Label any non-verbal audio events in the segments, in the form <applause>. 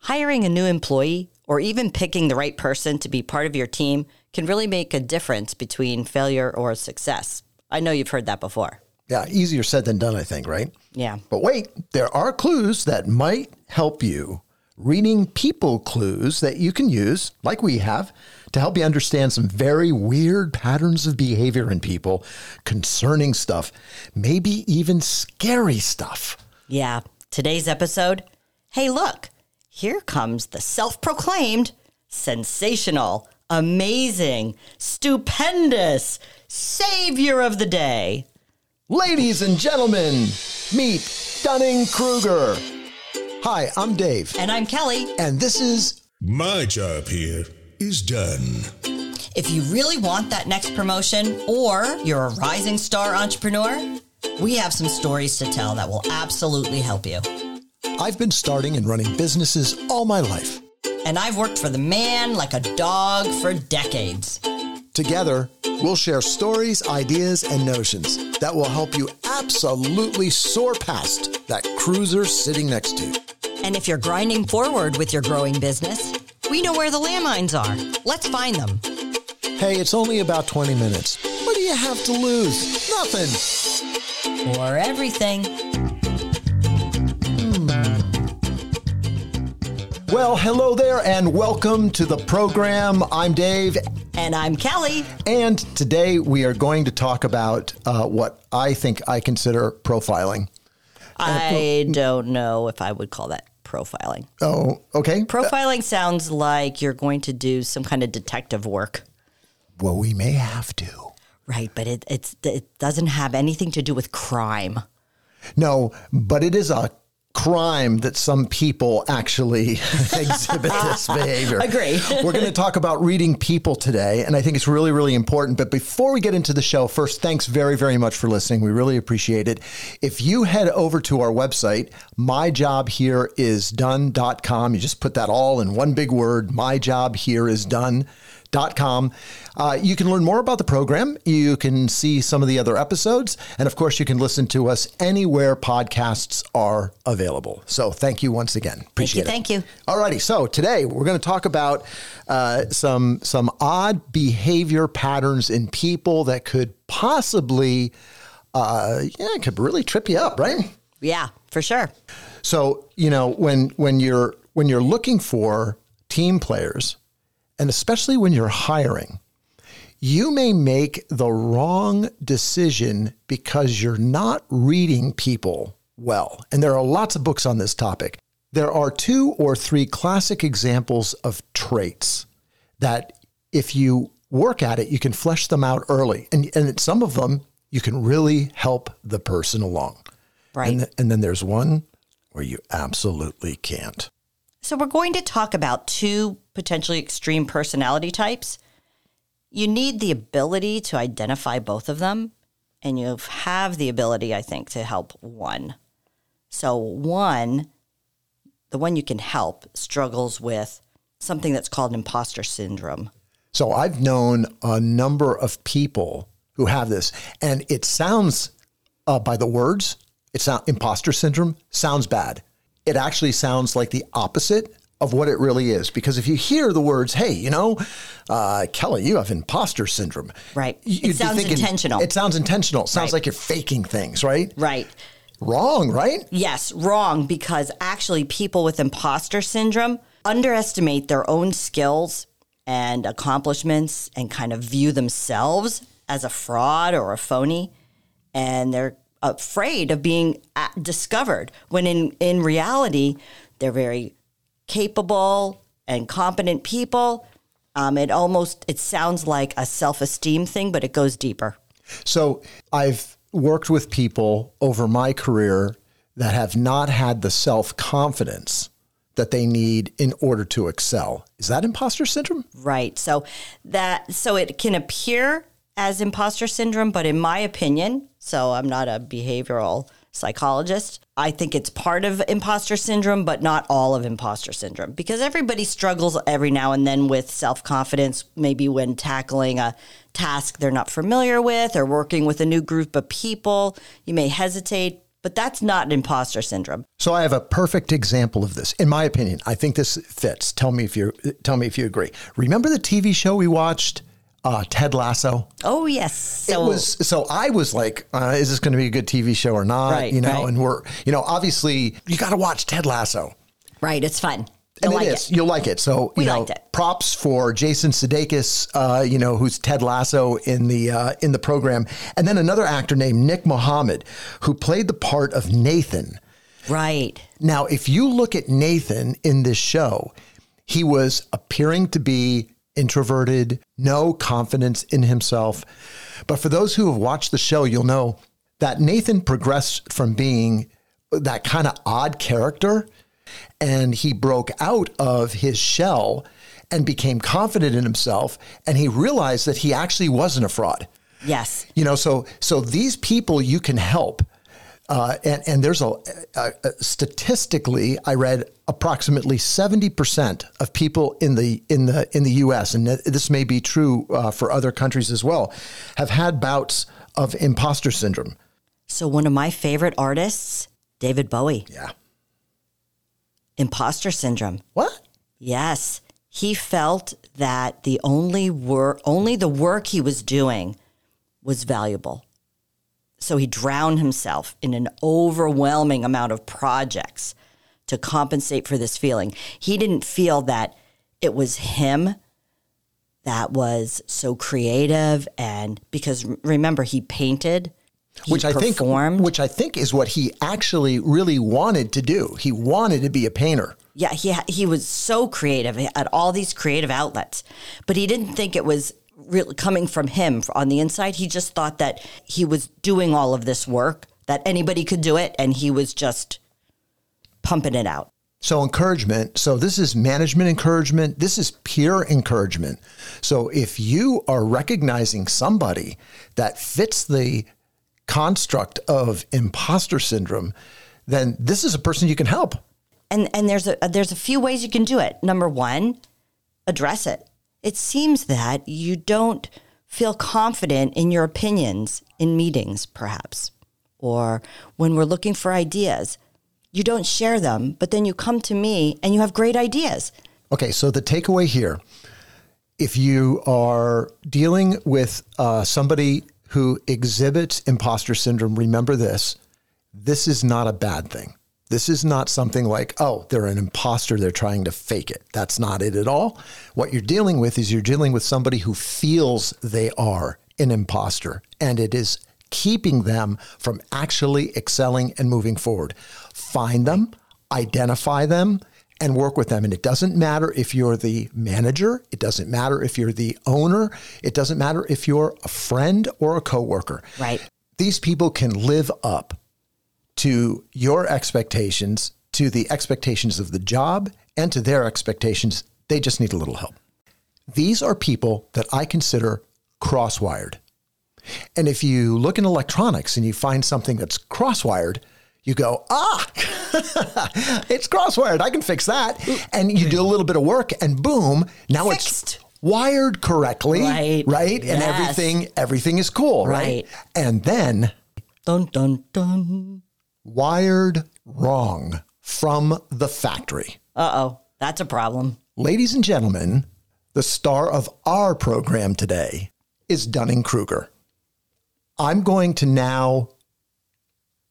Hiring a new employee or even picking the right person to be part of your team can really make a difference between failure or success. I know you've heard that before. Yeah, easier said than done, I think, right? Yeah. But wait, there are clues that might help you. Reading people clues that you can use, like we have, to help you understand some very weird patterns of behavior in people, concerning stuff, maybe even scary stuff. Yeah. Today's episode hey, look, here comes the self proclaimed sensational, amazing, stupendous savior of the day. Ladies and gentlemen, meet Dunning Kruger. Hi, I'm Dave, And I'm Kelly. and this is My job here is done. If you really want that next promotion or you're a rising star entrepreneur, we have some stories to tell that will absolutely help you. I've been starting and running businesses all my life. And I've worked for the man like a dog for decades. Together, we'll share stories, ideas, and notions that will help you absolutely soar past that cruiser sitting next to you. And if you're grinding forward with your growing business, we know where the landmines are. Let's find them. Hey, it's only about 20 minutes. What do you have to lose? Nothing. Or everything. Well, hello there, and welcome to the program. I'm Dave, And I'm Kelly. and today we are going to talk about uh, what I think I consider profiling. I don't know if I would call that profiling. Oh, okay. Profiling sounds like you're going to do some kind of detective work. Well, we may have to. Right, but it, it's, it doesn't have anything to do with crime. No, but it is a crime that some people actually <laughs> exhibit this <laughs> behavior. Agree. <laughs> We're going to talk about reading people today, and I think it's really, really important. But before we get into the show, first, thanks very, very much for listening. We really appreciate it. If you head over to our website, myjobhereisdone.com, you just put that all in one big word, myjobhereisdone.com. Uh, you can learn more about the program. You can see some of the other episodes. And of course, you can listen to us anywhere podcasts are available. So thank you once again. Appreciate it. thank you. All righty. so today we're going to talk about uh, some some odd behavior patterns in people that could possibly, uh, yeah, it could really trip you up, right? Yeah, for sure. So you know when when you're when you're looking for team players, and especially when you're hiring, you may make the wrong decision because you're not reading people well. And there are lots of books on this topic. There are two or three classic examples of traits that if you work at it, you can flesh them out early. And, and some of them, you can really help the person along. Right. And, th- and then there's one where you absolutely can't. So, we're going to talk about two potentially extreme personality types. You need the ability to identify both of them, and you have the ability, I think, to help one. So, one, the one you can help, struggles with something that's called imposter syndrome. So I've known a number of people who have this, and it sounds, uh, by the words, it's not imposter syndrome, sounds bad. It actually sounds like the opposite of what it really is. Because if you hear the words, hey, you know, uh, Kelly, you have imposter syndrome. Right. It you'd be sounds intentional. It sounds intentional. It sounds Right. like you're faking things, right? Right. Wrong, right? Yes, wrong, because actually, people with imposter syndrome underestimate their own skills and accomplishments and kind of view themselves as a fraud or a phony. And they're afraid of being uh, discovered when in, in reality, they're very capable and competent people. Um, it almost it sounds like a self-esteem thing, but it goes deeper. So I've worked with people over my career that have not had the self confidence that they need in order to excel. Is that imposter syndrome? Right. So that so it can appear as imposter syndrome, but in my opinion, so I'm not a behavioral psychologist, I think it's part of imposter syndrome, but not all of imposter syndrome because everybody struggles every now and then with self confidence, maybe when tackling a task they're not familiar with or working with a new group of people. You may hesitate But that's not imposter syndrome. So I have a perfect example of this. In my opinion, I think this fits. Tell me if you tell me if you agree. Remember the TV show we watched, uh, Ted Lasso? Oh yes. So it was so I was like, uh, is this going to be a good TV show or not? Right, you know, right. and we're you know obviously you got to watch Ted Lasso. right. It's fun. And You'll it like is. You'll like it. So, We you know, liked it. props for Jason Sudeikis, uh, you know, who's Ted Lasso in the uh, in the program, and then another actor named Nick Mohammed, who played the part of Nathan. Right. Now, if you look at Nathan in this show, he was appearing to be introverted, no confidence in himself. But for those who have watched the show, you'll know that Nathan progressed from being that kind of odd character and he broke out of his shell and became confident in himself and he realized that he actually wasn't a fraud. Yes. You know, so so these people you can help, uh, and and there's a, a, a statistically I read approximately seventy percent of people in the in the in the U.S. and this may be true uh, for other countries as well, have had bouts of imposter syndrome. So one of my favorite artists, David Bowie, Yeah. imposter syndrome. What? Yes, he felt that the only work, only the work he was doing, was valuable. So he drowned himself in an overwhelming amount of projects to compensate for this feeling. He didn't feel that it was him that was so creative, and because remember he painted, he which I think, which I think is what he actually really wanted to do. He wanted to be a painter. Yeah, he he was so creative. at all these creative outlets, but he didn't think it was really coming from him on the inside. He just thought that he was doing all of this work that anybody could do it, and he was just pumping it out. So encouragement. So this is management encouragement. This is peer encouragement. So if you are recognizing somebody that fits the construct of imposter syndrome, then this is a person you can help. And and there's a there's a few ways you can do it. Number one, address it. It seems that you don't feel confident in your opinions in meetings, perhaps, or when we're looking for ideas. You don't share them, but then you come to me and you have great ideas. Okay, so the takeaway here if you are dealing with uh, somebody who exhibits imposter syndrome, remember this this is not a bad thing. This is not something like, oh, they're an imposter, they're trying to fake it. That's not it at all. What you're dealing with is you're dealing with somebody who feels they are an imposter, and it is keeping them from actually excelling and moving forward. Find them, identify them, and work with them. And it doesn't matter if you're the manager, it doesn't matter if you're the owner, it doesn't matter if you're a friend or a coworker. Right. These people can live up to your expectations, to the expectations of the job, and to their expectations. They just need a little help. These are people that I consider crosswired. And if you look in electronics and you find something that's crosswired, you go, ah, <laughs> it's crosswired. I can fix that. And you do a little bit of work and boom, now it's wired correctly. Right. Right. And everything, everything is cool. Right. Right. And then Dun dun dun. wired wrong from the factory. Uh oh, that's a problem. Ladies and gentlemen, the star of our program today is Dunning Kruger. I'm going to now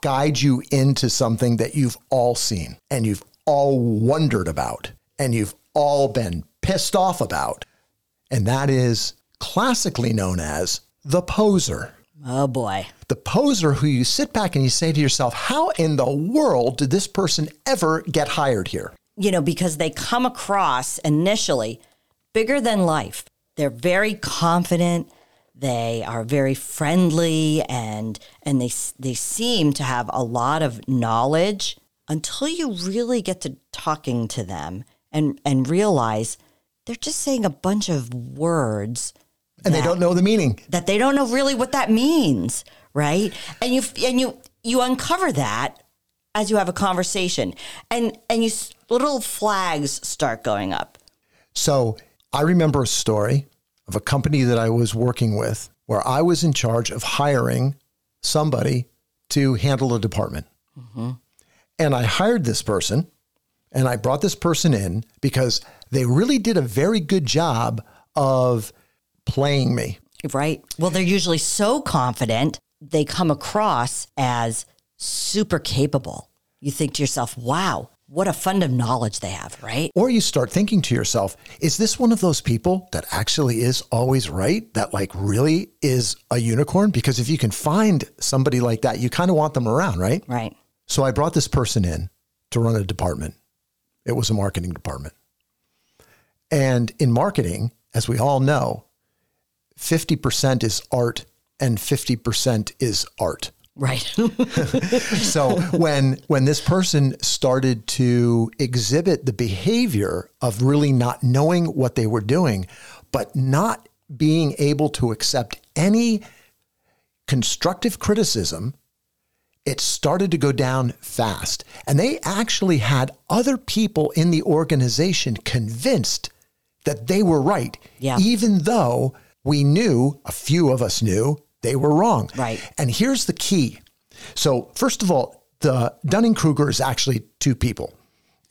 guide you into something that you've all seen and you've all wondered about and you've all been pissed off about. And that is classically known as the poser. Oh boy. The poser who you sit back and you say to yourself, how in the world did this person ever get hired here? You know, because they come across initially bigger than life. They're very confident. They are very friendly and and they they seem to have a lot of knowledge until you really get to talking to them and and realize they're just saying a bunch of words And they don't know the meaning. that they don't know really what that means, right? And you and you you uncover that as you have a conversation, and and you little flags start going up. So I remember a story of a company that I was working with where I was in charge of hiring somebody to handle a department. Mm-hmm. And I hired this person and I brought this person in because they really did a very good job of playing me. Right. Well, they're usually so confident, they come across as super capable. You think to yourself, wow, what a fund of knowledge they have, right? Or you start thinking to yourself, is this one of those people that actually is always right? That like really is a unicorn? Because if you can find somebody like that, you kind of want them around, right? Right. So I brought this person in to run a department. It was a marketing department. And in marketing, as we all know, 50% is art and 50% is art. Right. <laughs> <laughs> So when when this person started to exhibit the behavior of really not knowing what they were doing, but not being able to accept any constructive criticism, it started to go down fast. And they actually had other people in the organization convinced that they were right, Yeah. even though we knew, a few of us knew, they were wrong. Right. And here's the key. So, first of all, the Dunning Kruger is actually two people.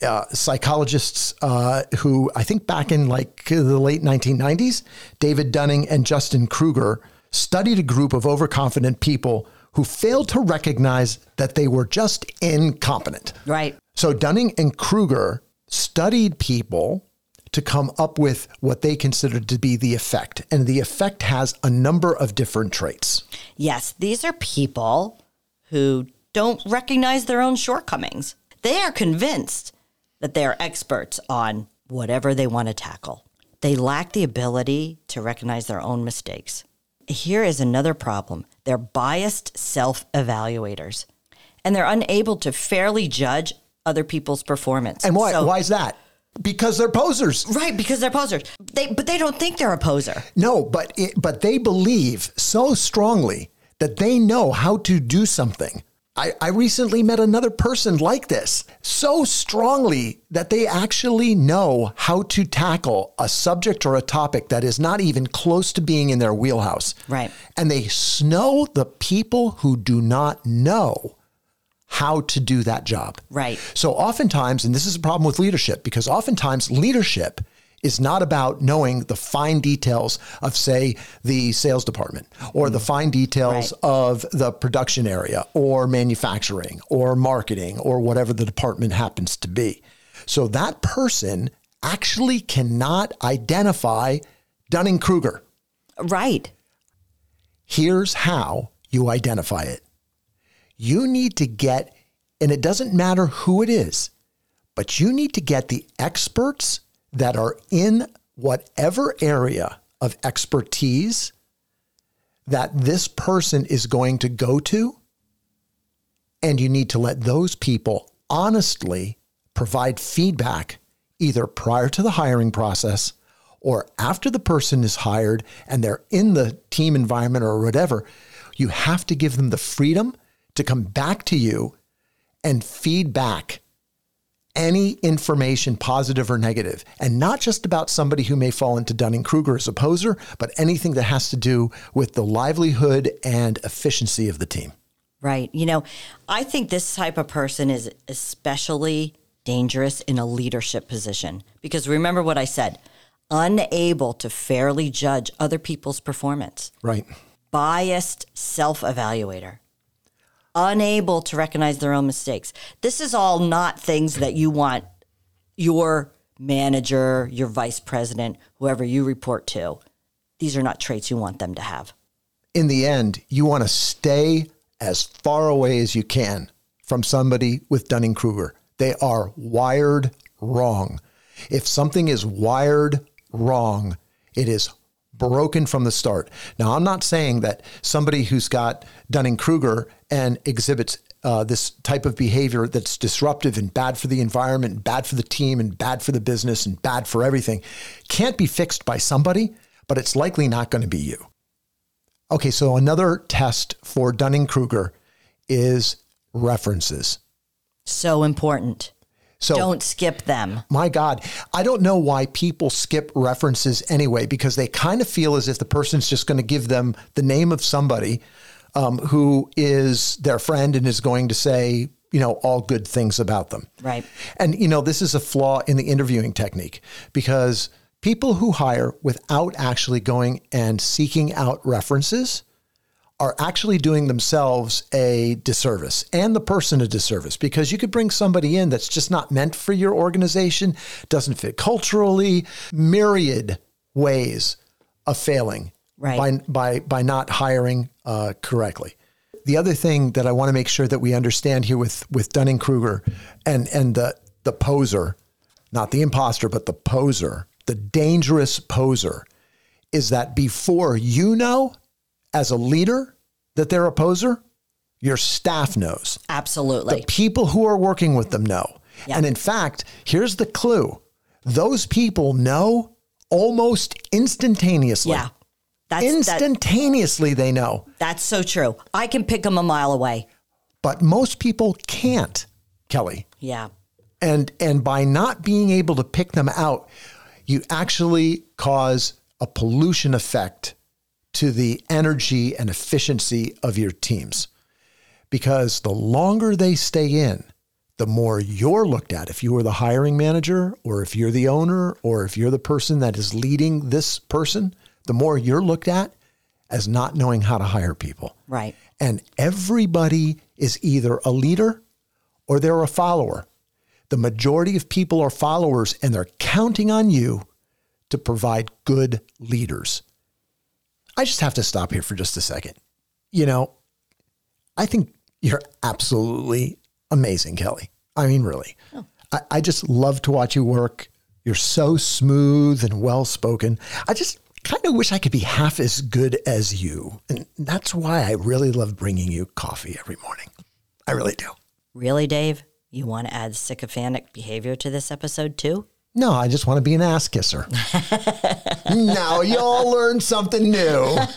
Uh, psychologists uh, who I think back in like the late 1990s, David Dunning and Justin Kruger studied a group of overconfident people who failed to recognize that they were just incompetent. right. So Dunning and Kruger studied people to come up with what they consider to be the effect. And the effect has a number of different traits. Yes, these are people who don't recognize their own shortcomings. They are convinced that they are experts on whatever they want to tackle. They lack the ability to recognize their own mistakes. Here is another problem they're biased self evaluators, and they're unable to fairly judge other people's performance. And why, So- why is that? Because they're posers. Right, because they're posers. They, but they don't think they're a poser. No, but it, but they believe so strongly that they know how to do something. I, I recently met another person like this, so strongly that they actually know how to tackle a subject or a topic that is not even close to being in their wheelhouse. Right. And they snow the people who do not know how to do that job. Right. So oftentimes, and this is a problem with leadership, because oftentimes leadership is not about knowing the fine details of, say, the sales department or the mm. fine details Right. of the production area or manufacturing or marketing or whatever the department happens to be. So that person actually cannot identify Dunning Kruger. Right. Here's how you identify it. You need to get, and it doesn't matter who it is, but you need to get the experts that are in whatever area of expertise that this person is going to go to. And you need to let those people honestly provide feedback either prior to the hiring process or after the person is hired and they're in the team environment or whatever. You have to give them the freedom to come back to you and feedback any information, positive or negative, and not just about somebody who may fall into Dunning Kruger as a poser, but anything that has to do with the livelihood and efficiency of the team. Right. You know, I think this type of person is especially dangerous in a leadership position because remember what I said unable to fairly judge other people's performance, Right. biased self evaluator, unable to recognize their own mistakes. This is all not things that you want your manager, your vice president, whoever you report to. These are not traits you want them to have. In the end, you want to stay as far away as you can from somebody with Dunning Kruger. They are wired wrong. If something is wired wrong, it is broken from the start. Now, I'm not saying that somebody who's got Dunning Kruger and exhibits uh, this type of behavior that's disruptive and bad for the environment, and bad for the team, and bad for the business, and bad for everything can't be fixed by somebody, but it's likely not going to be you. Okay, so another test for Dunning Kruger is references. So important. So, Don't skip them. my God, I don't know why people skip references anyway, because they kind of feel as if the person's just going to give them the name of somebody um, who is their friend and is going to say, you know, all good things about them. Right. And, you know, this is a flaw in the interviewing technique because people who hire without actually going and seeking out references are actually doing themselves a disservice and the person a disservice because you could bring somebody in that's just not meant for your organization, doesn't fit culturally, myriad ways of failing Right. by, by, by not hiring uh, correctly. The other thing that I want to make sure that we understand here with, with Dunning Kruger and, and the, the poser, not the imposter, but the poser, the dangerous poser, is that before you know as a leader that they're a poser, your staff knows. Absolutely. The people who are working with them know. Yeah. And in fact, here's the clue those people know almost instantaneously. yeah. That's that, Instantaneously, they know. that's so true. I can pick them a mile away. But most people can't, Kelly. Yeah. And and by not being able to pick them out, you actually cause a pollution effect to the energy and efficiency of your teams. Because the longer they stay in, the more you're looked at. If you are the hiring manager, or if you're the owner, or if you're the person that is leading this person, the more you're looked at as not knowing how to hire people. Right. And everybody is either a leader or they're a follower. The majority of people are followers and they're counting on you to provide good leaders. I just have to stop here for just a second. You know, I think you're absolutely amazing, Kelly. I mean, really. Oh. I, I just love to watch you work. You're so smooth and well spoken. I just kind of wish I could be half as good as you. And that's why I really love bringing you coffee every morning. I really do. Really, Dave? You want to add sycophantic behavior to this episode too? No, I just want to be an ass kisser. <laughs> now y'all learned something new. <laughs>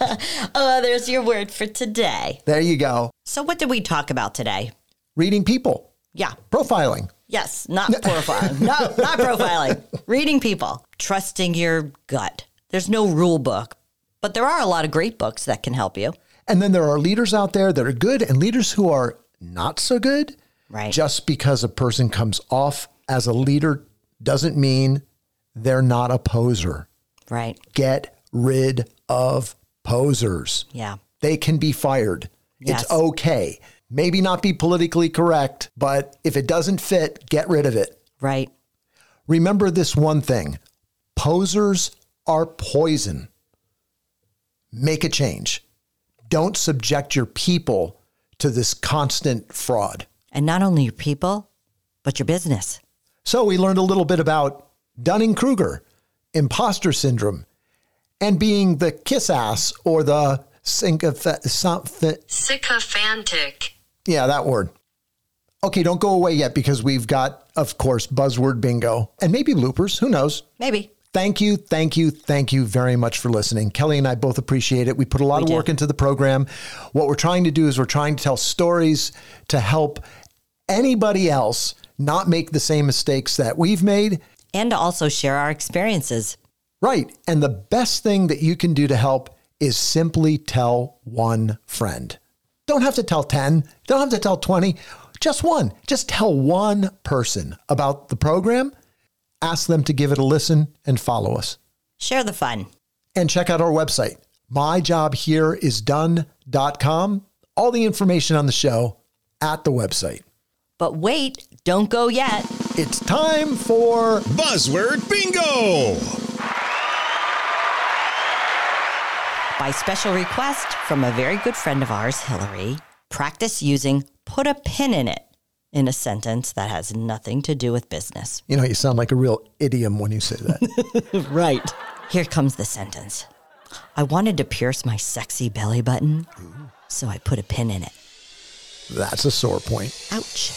Oh, there's your word for today. There you go. So, what did we talk about today? Reading people, Yeah. profiling. Yes, not profiling. no, not profiling. <laughs> Reading people, trusting your gut. There's no rule book, but there are a lot of great books that can help you. And then there are leaders out there that are good and leaders who are not so good. Right. Just because a person comes off as a leader doesn't mean they're not a poser. Right. Get rid of posers. Yeah. They can be fired. Yes. It's okay. Maybe not be politically correct, but if it doesn't fit, get rid of it. Right. Remember this one thing posers are poison. Make a change. Don't subject your people to this constant fraud. And not only your people, but your business. So we learned a little bit about Dunning Kruger, imposter syndrome, and being the kiss ass or the syncoph- something. Sycophantic. Yeah, that word. Okay, don't go away yet because we've got, of course, buzzword bingo and maybe bloopers. Who knows? Maybe. Thank you, thank you, thank you very much for listening. Kelly and I both appreciate it. We put a lot of do. work into the program. What we're trying to do is we're trying to tell stories to help anybody else not make the same mistakes that we've made. And to also share our experiences. Right. And the best thing that you can do to help is simply tell one friend. Don't have to tell 10, don't have to tell 20, just one. Just tell one person about the program. Ask them to give it a listen and follow us. Share the fun. and check out our website, myjobhereisdone.com. All the information on the show at the website. But wait, don't go yet. It's time for Buzzword Bingo! By special request from a very good friend of ours, Hillary, practice using put a pin in it in a sentence that has nothing to do with business. you know, you sound like a real idiom when you say that. <laughs> Right. Here comes the sentence. I wanted to pierce my sexy belly button, so I put a pin in it. That's a sore point. Ouch.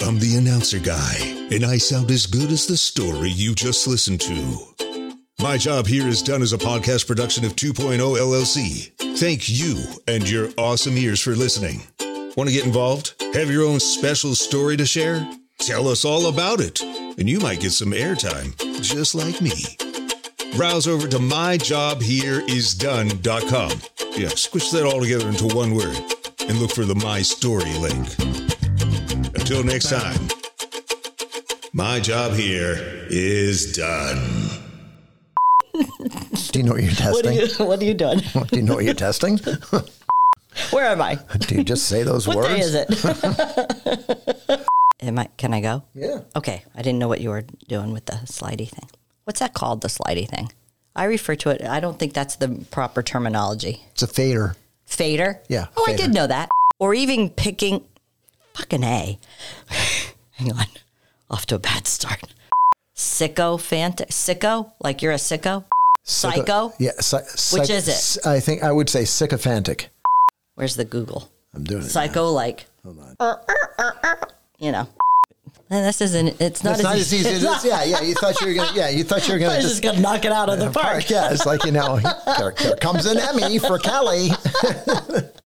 I'm the announcer guy, and I sound as good as the story you just listened to. My job here is done as a podcast production of 2.0 LLC. Thank you and your awesome ears for listening. Want to get involved? Have your own special story to share? Tell us all about it, and you might get some airtime, just like me. Browse over to myjobhereisdone.com Yeah, squish that all together into one word and look for the My Story link. Until next time, my job here is done. <laughs> Do you know what you're What are testing? you What are you doing? Do you know what you're testing? <laughs> Where am I? <laughs> Do you just say those What words? day is it? am I? Can I go? Yeah. Okay. I didn't know what you were doing with the slidey thing. What's that called? The slidey thing. I refer to it. I don't think that's the proper terminology. It's a fader. Fader. Yeah, Oh, I did know that. Or even picking. Fucking a. <laughs> Hang on. Off to a bad start. Sycophantic. Sicko? Like you're a sicko? Psycho? Yeah. Psy- Which is it? I think I would say sycophantic. Where's the Google? I'm doing it. Psycho, like. Hold on. you know. And this isn't. It's not, It's not as easy as. Yeah, yeah. You thought you were gonna. Yeah, you thought you were gonna <laughs> was just just gonna knock it out of the park. Yeah, it's like you know, here, here comes an Emmy for Kelly. <laughs>